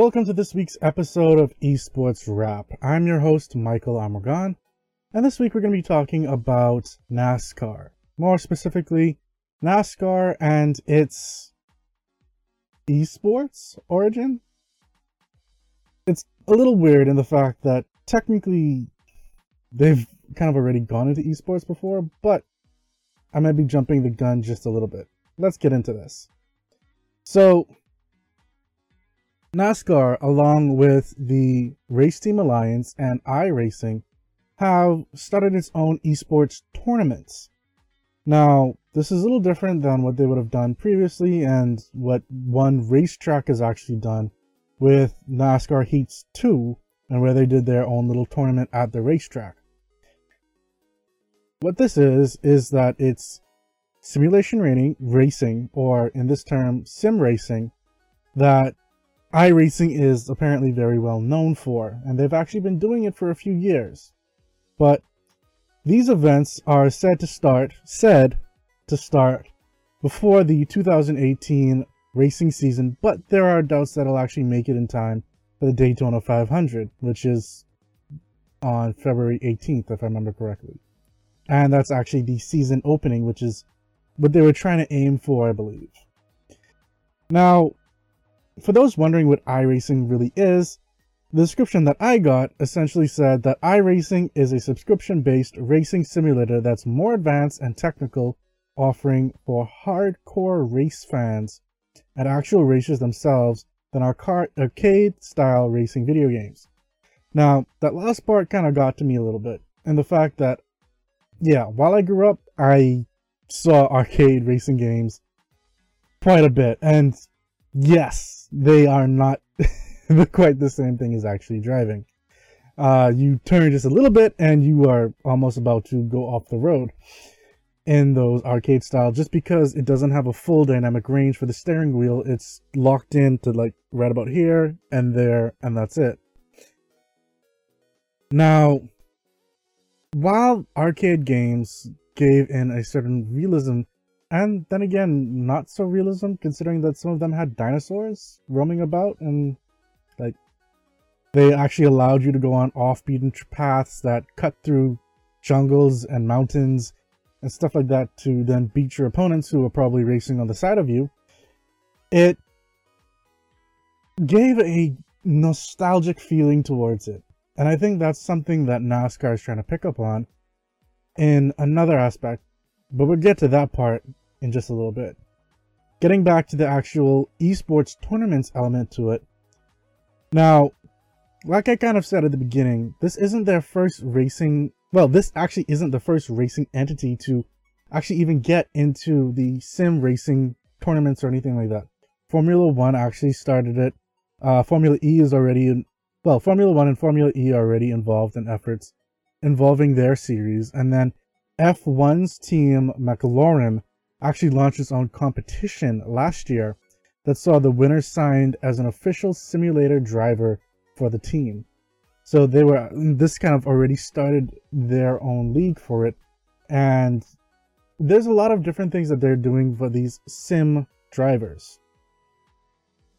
Welcome to this week's episode of Esports Wrap. I'm your host, Michael Amargan, and this week we're going to be talking about NASCAR. More specifically, NASCAR and its esports origin. It's a little weird in the fact that technically they've kind of already gone into esports before, but I might be jumping the gun just a little bit. Let's get into this. So, NASCAR, along with the Race Team Alliance and iRacing, have started its own esports tournaments. Now, this is a little different than what they would have done previously and what one racetrack has actually done with NASCAR Heats 2 and where they did their own little tournament at the racetrack. What this is, is that it's simulation racing, racing, or in this term, sim racing, that iRacing is apparently very well known for, and they've actually been doing it for a few years. But these events are said to start, said to start before the 2018 racing season, but there are doubts that it'll actually make it in time for the Daytona 500, which is on February 18th, if I remember correctly. And that's actually the season opening, which is what they were trying to aim for, I believe. Now, for those wondering what iRacing really is, the description that I got essentially said that iRacing is a subscription based racing simulator that's more advanced and technical, offering for hardcore race fans and actual racers themselves than our arcade style racing video games. Now, that last part kind of got to me a little bit, and the fact that, yeah, while I grew up, I saw arcade racing games quite a bit, and yes, they are not quite the same thing as actually driving. Uh, you turn just a little bit and you are almost about to go off the road in those arcade style just because it doesn't have a full dynamic range for the steering wheel it's locked in to like right about here and there and that's it now while arcade games gave in a certain realism and then again, not so realism, considering that some of them had dinosaurs roaming about and like they actually allowed you to go on off-beaten paths that cut through jungles and mountains and stuff like that to then beat your opponents who are probably racing on the side of you. It gave a nostalgic feeling towards it. And I think that's something that NASCAR is trying to pick up on in another aspect. But we'll get to that part in just a little bit. Getting back to the actual esports tournaments element to it. Now, like I kind of said at the beginning, this isn't their first racing, well, this actually isn't the first racing entity to actually even get into the sim racing tournaments or anything like that. Formula One actually started it. Uh, Formula E is already in, well, Formula One and Formula E are already involved in efforts involving their series. And then F1's team, McLaren, actually launched its own competition last year that saw the winner signed as an official simulator driver for the team. So they were this kind of already started their own league for it, and there's a lot of different things that they're doing for these sim drivers,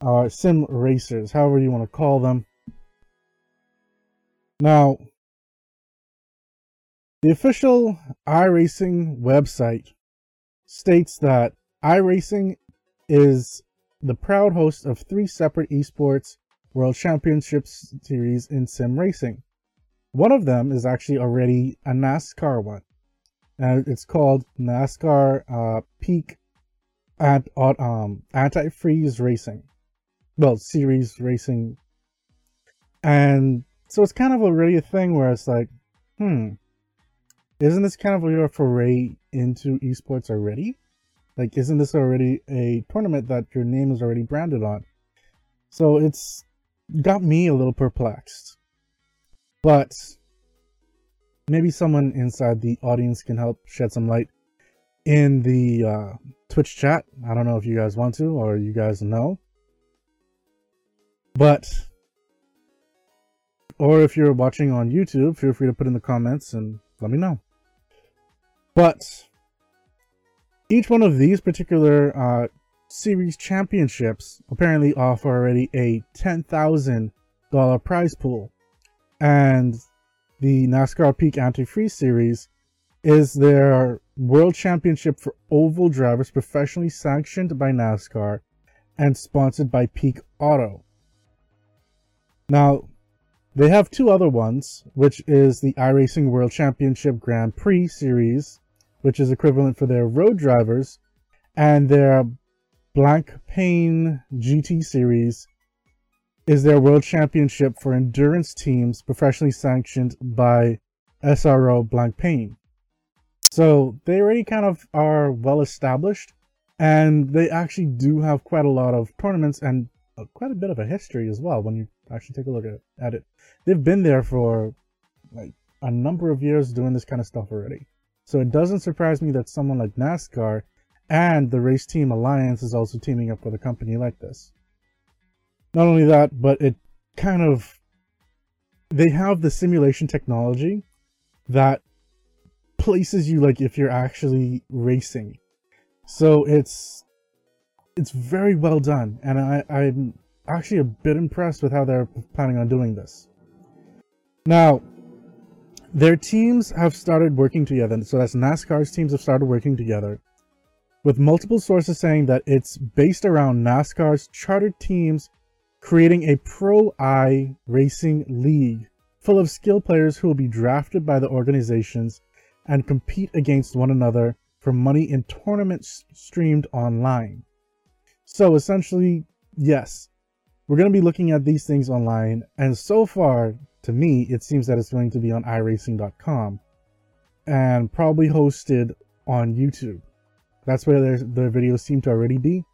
or sim racers, however you want to call them. Now, the official iRacing website states that iRacing is the proud host of three separate esports world championships series in sim racing. One of them is actually already a NASCAR one. And it's called NASCAR uh, Peak at um, Anti-Freeze Racing. Well, series racing. And so it's kind of already a thing where it's like, hmm, isn't this kind of your foray into esports already? Like, isn't this already a tournament that your name is already branded on? So it's got me a little perplexed. But maybe someone inside the audience can help shed some light in the uh, Twitch chat. I don't know if you guys want to or you guys know. But, or if you're watching on YouTube, feel free to put in the comments and let me know. But each one of these particular uh, Series championships apparently offer already a $10,000 prize pool. And the NASCAR Peak Anti Freeze Series is their world championship for oval drivers professionally sanctioned by NASCAR and sponsored by Peak Auto. Now, they have two other ones, which is the iRacing World Championship Grand Prix Series, which is equivalent for their road drivers, and their Blancpain GT Series is their world championship for endurance teams professionally sanctioned by SRO Blancpain. So they already kind of are well established and they actually do have quite a lot of tournaments and uh, quite a bit of a history as well when you actually take a look at, at it. They've been there for like a number of years doing this kind of stuff already. So it doesn't surprise me that someone like NASCAR and the Race Team Alliance is also teaming up with a company like this. Not only that, but it kind of they have the simulation technology that places you like if you're actually racing. So it's it's very well done, and I, I'm actually a bit impressed with how they're planning on doing this. Now, their teams have started working together, so that's NASCAR's teams have started working together with multiple sources saying that it's based around NASCAR's chartered teams creating a pro I racing league full of skill players who will be drafted by the organizations and compete against one another for money in tournaments streamed online. So essentially, yes, we're going to be looking at these things online, and so far, to me, it seems that it's going to be on iRacing.com and probably hosted on YouTube. That's where their, their videos seem to already be.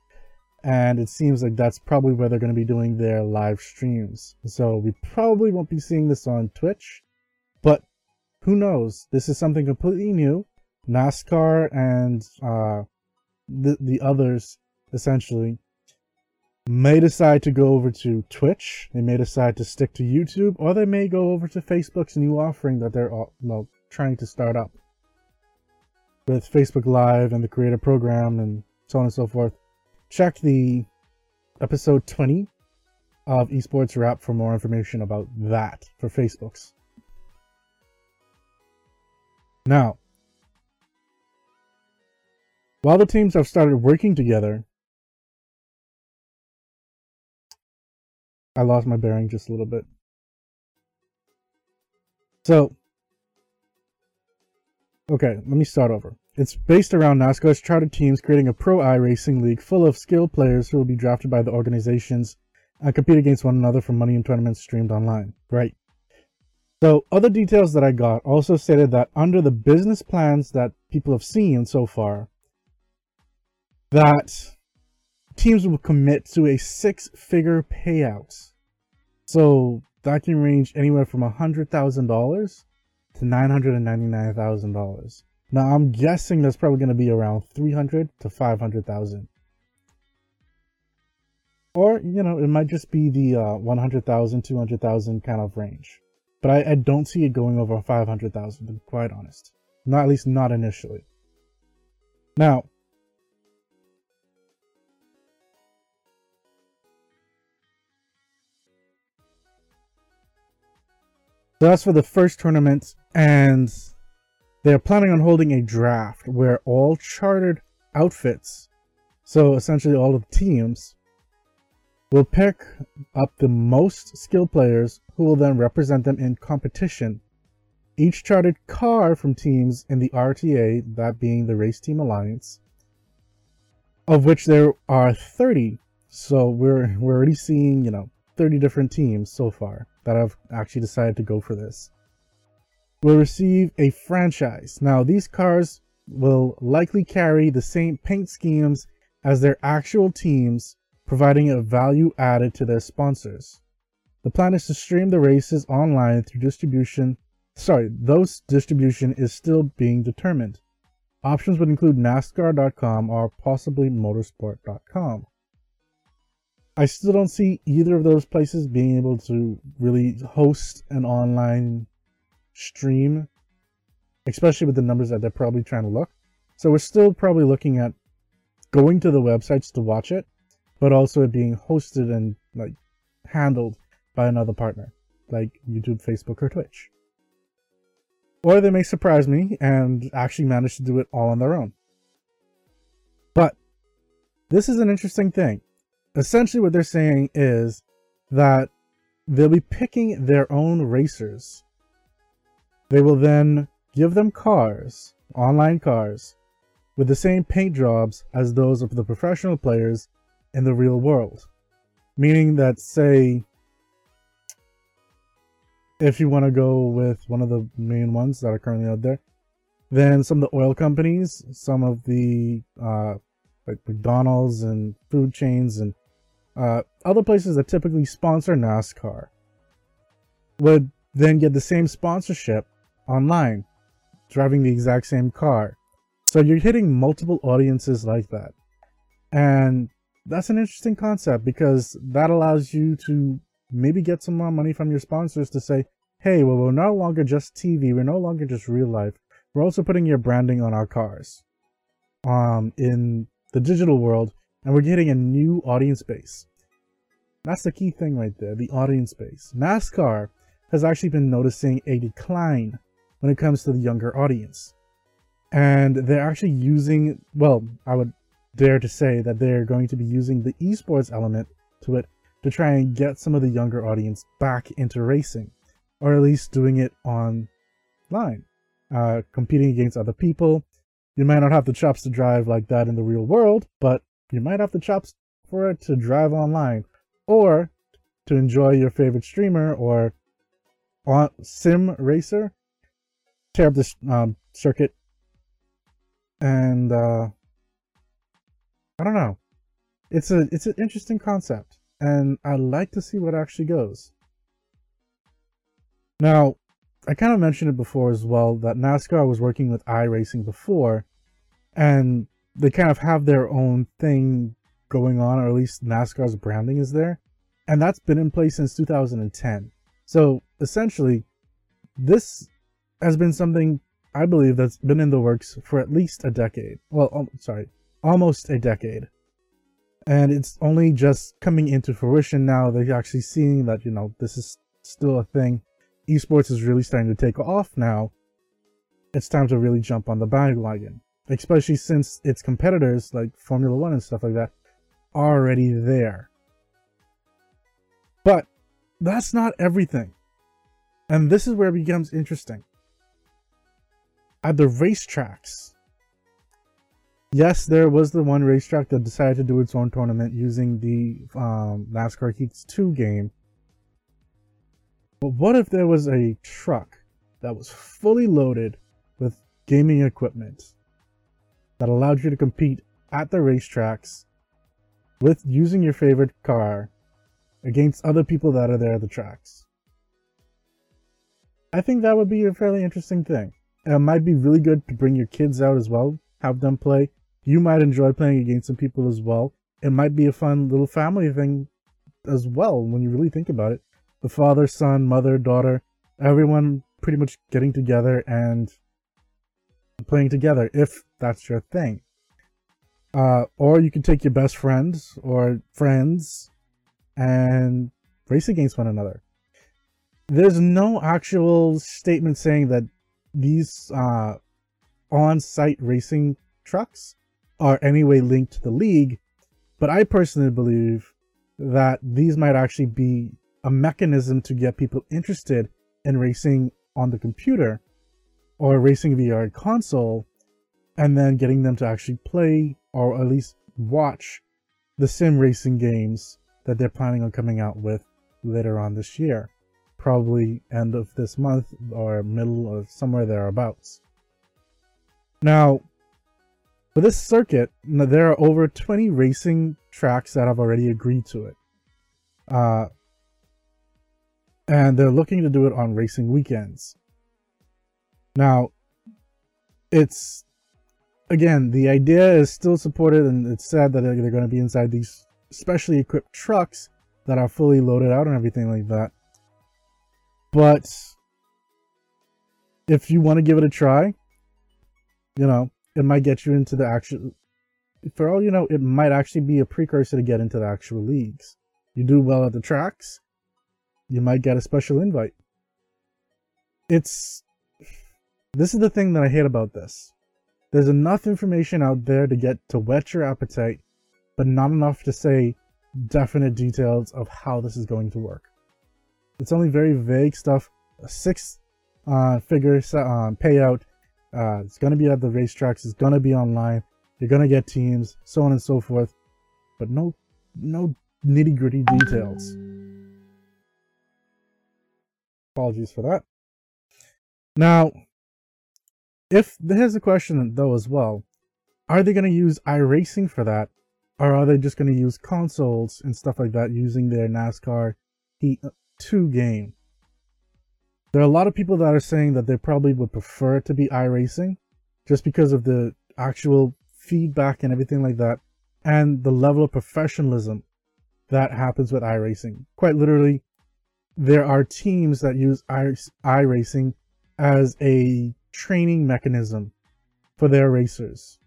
And it seems like that's probably where they're going to be doing their live streams. So we probably won't be seeing this on Twitch. But who knows? This is something completely new. NASCAR and uh, the, the others, essentially, may decide to go over to Twitch. They may decide to stick to YouTube. Or they may go over to Facebook's new offering that they're uh, well, trying to start up with Facebook Live and the Creator Program and so on and so forth. Check the episode 20 of Esports Wrap for more information about that for Facebook's. Now, while the teams have started working together, I lost my bearing just a little bit. So, Okay, let me start over. It's based around NASCAR's chartered teams creating a pro iRacing league full of skilled players who will be drafted by the organizations and compete against one another for money in tournaments streamed online. Right. So, other details that I got also stated that under the business plans that people have seen so far, that teams will commit to a six-figure payout. So that can range anywhere from hundred thousand dollars to $999,000. Now I'm guessing that's probably going to be around 300 to 500,000. Or, you know, it might just be the uh, 100,000, 200,000 kind of range. But I, I don't see it going over 500,000, to be quite honest. Not at least not initially. Now, So that's for the first tournament, and they're planning on holding a draft where all chartered outfits, so essentially all of the teams, will pick up the most skilled players who will then represent them in competition. Each chartered car from teams in the RTA, that being the Race Team Alliance, of which there are 30. So we're we're already seeing, you know, 30 different teams so far that have actually decided to go for this will receive a franchise. Now, these cars will likely carry the same paint schemes as their actual teams, providing a value added to their sponsors. The plan is to stream the races online through distribution. Sorry, those distribution is still being determined. Options would include NASCAR.com or possibly Motorsport.com. I still don't see either of those places being able to really host an online stream, especially with the numbers that they're probably trying to look. So we're still probably looking at going to the websites to watch it, but also it being hosted and like handled by another partner, like YouTube, Facebook, or Twitch. Or they may surprise me and actually manage to do it all on their own. But this is an interesting thing. Essentially, what they're saying is that they'll be picking their own racers. They will then give them cars, online cars, with the same paint jobs as those of the professional players in the real world. Meaning that, say, if you want to go with one of the main ones that are currently out there, then some of the oil companies, some of the uh, like McDonald's and food chains and uh, other places that typically sponsor NASCAR would then get the same sponsorship online, driving the exact same car. So you're hitting multiple audiences like that. And that's an interesting concept because that allows you to maybe get some more money from your sponsors to say, hey, well, we're no longer just TV, we're no longer just real life. We're also putting your branding on our cars um, in the digital world, and we're getting a new audience base. That's the key thing right there, the audience base. NASCAR has actually been noticing a decline when it comes to the younger audience. And they're actually using, well, I would dare to say that they're going to be using the esports element to it to try and get some of the younger audience back into racing, or at least doing it online, uh, competing against other people. You might not have the chops to drive like that in the real world, but you might have the chops for it to drive online, or to enjoy your favorite streamer or sim racer, tear up this um, circuit, and uh, I don't know. It's a it's an interesting concept, and I like to see what actually goes. Now, I kind of mentioned it before as well that NASCAR was working with iRacing before, and they kind of have their own thing going on, or at least NASCAR's branding is there, and that's been in place since 2010. So essentially, this has been something I believe that's been in the works for at least a decade. Well, um, sorry, almost a decade. And it's only just coming into fruition now. They're actually seeing that, you know, this is still a thing. Esports is really starting to take off now. It's time to really jump on the bandwagon. Especially since its competitors, like Formula One and stuff like that, are already there. But that's not everything. And this is where it becomes interesting. At the racetracks, yes, there was the one racetrack that decided to do its own tournament using the um, NASCAR Heats 2 game. But what if there was a truck that was fully loaded with gaming equipment that allowed you to compete at the racetracks with using your favorite car against other people that are there at the tracks? I think that would be a fairly interesting thing. It might be really good to bring your kids out as well, have them play. You might enjoy playing against some people as well. It might be a fun little family thing as well when you really think about it. The father, son, mother, daughter, everyone pretty much getting together and playing together if that's your thing. Uh, or you can take your best friends or friends and race against one another. There's no actual statement saying that these uh, on-site racing trucks are anyway linked to the league, but I personally believe that these might actually be a mechanism to get people interested in racing on the computer or racing VR console and then getting them to actually play or at least watch the sim racing games that they're planning on coming out with later on this year. Probably end of this month or middle or somewhere thereabouts. Now, for this circuit, there are over 20 racing tracks that have already agreed to it. Uh, and they're looking to do it on racing weekends. Now, it's again, the idea is still supported, and it's said that they're, they're going to be inside these specially equipped trucks that are fully loaded out and everything like that. But if you want to give it a try, you know, it might get you into the actual for all you know, it might actually be a precursor to get into the actual leagues. You do well at the tracks, you might get a special invite. It's this is the thing that I hate about this. There's enough information out there to get to whet your appetite, but not enough to say definite details of how this is going to work. It's only very vague stuff. A six uh, figure uh, payout. Uh, it's going to be at the racetracks. It's going to be online. You're going to get teams, so on and so forth. But no, no nitty gritty details. Apologies for that. Now, if there's a question though as well, are they going to use iRacing for that? Or are they just going to use consoles and stuff like that using their NASCAR Heat 2 game? There are a lot of people that are saying that they probably would prefer it to be iRacing just because of the actual feedback and everything like that and the level of professionalism that happens with iRacing. Quite literally, there are teams that use iRacing as a training mechanism for their racers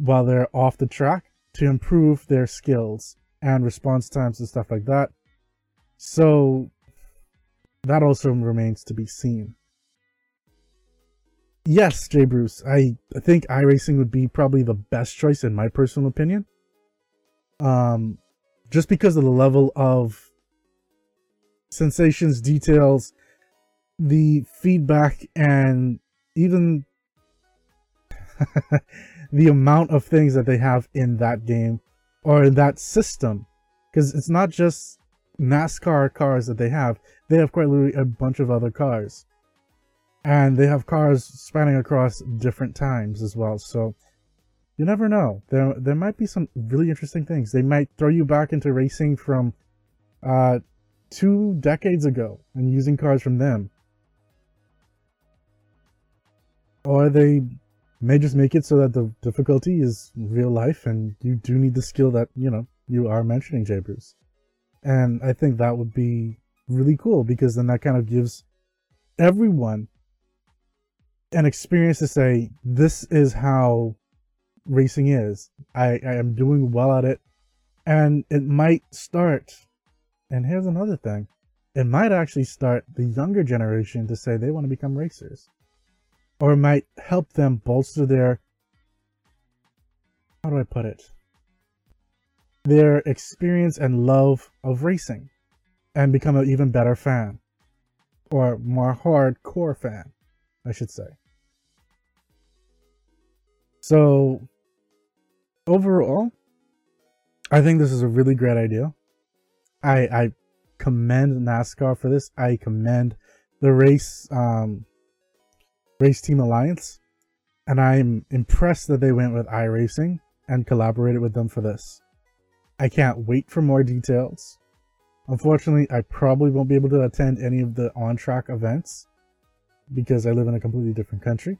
while they're off the track to improve their skills and response times and stuff like that. So that also remains to be seen. Yes, Jay Bruce, I, I think iRacing would be probably the best choice in my personal opinion. Um, just because of the level of sensations, details, the feedback, and even the amount of things that they have in that game or in that system. Because it's not just NASCAR cars that they have, they have quite literally a bunch of other cars. And they have cars spanning across different times as well. So you never know. There there might be some really interesting things. They might throw you back into racing from uh, two decades ago and using cars from them. Or they may just make it so that the difficulty is real life and you do need the skill that, you know, you are mentioning, Jay Bruce. And I think that would be really cool because then that kind of gives everyone an experience to say, this is how racing is. I, I am doing well at it. And it might start, and here's another thing it might actually start the younger generation to say they want to become racers or might help them bolster their how do I put it? Their experience and love of racing and become an even better fan or more hardcore fan, I should say. So, overall, I think this is a really great idea. I I commend NASCAR for this. I commend the race um, Race Team Alliance, and I'm impressed that they went with iRacing and collaborated with them for this. I can't wait for more details. Unfortunately, I probably won't be able to attend any of the on-track events because I live in a completely different country.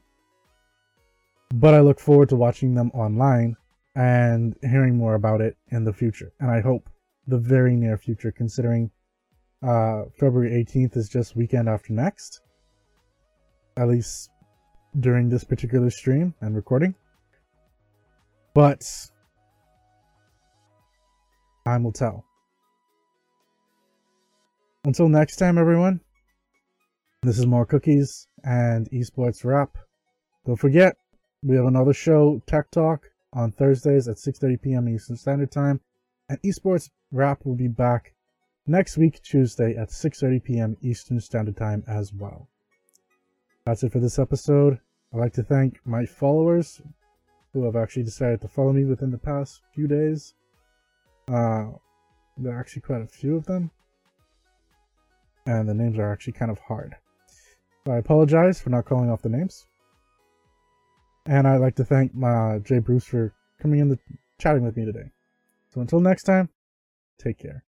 But I look forward to watching them online and hearing more about it in the future. And I hope the very near future, considering uh, February 18th is just weekend after next. At least during this particular stream and recording. But time will tell. Until next time, everyone, this is more cookies and esports wrap. Don't forget, we have another show, Tech Talk, on Thursdays at 6.30 p.m. Eastern Standard Time. And esports wrap will be back next week, Tuesday at 6.30 p.m. Eastern Standard Time as well. That's it for this episode. I'd like to thank my followers who have actually decided to follow me within the past few days. Uh, there are actually quite a few of them. And the names are actually kind of hard. So I apologize for not calling off the names. And I'd like to thank my Jay Bruce for coming in the chatting with me today. So until next time, take care.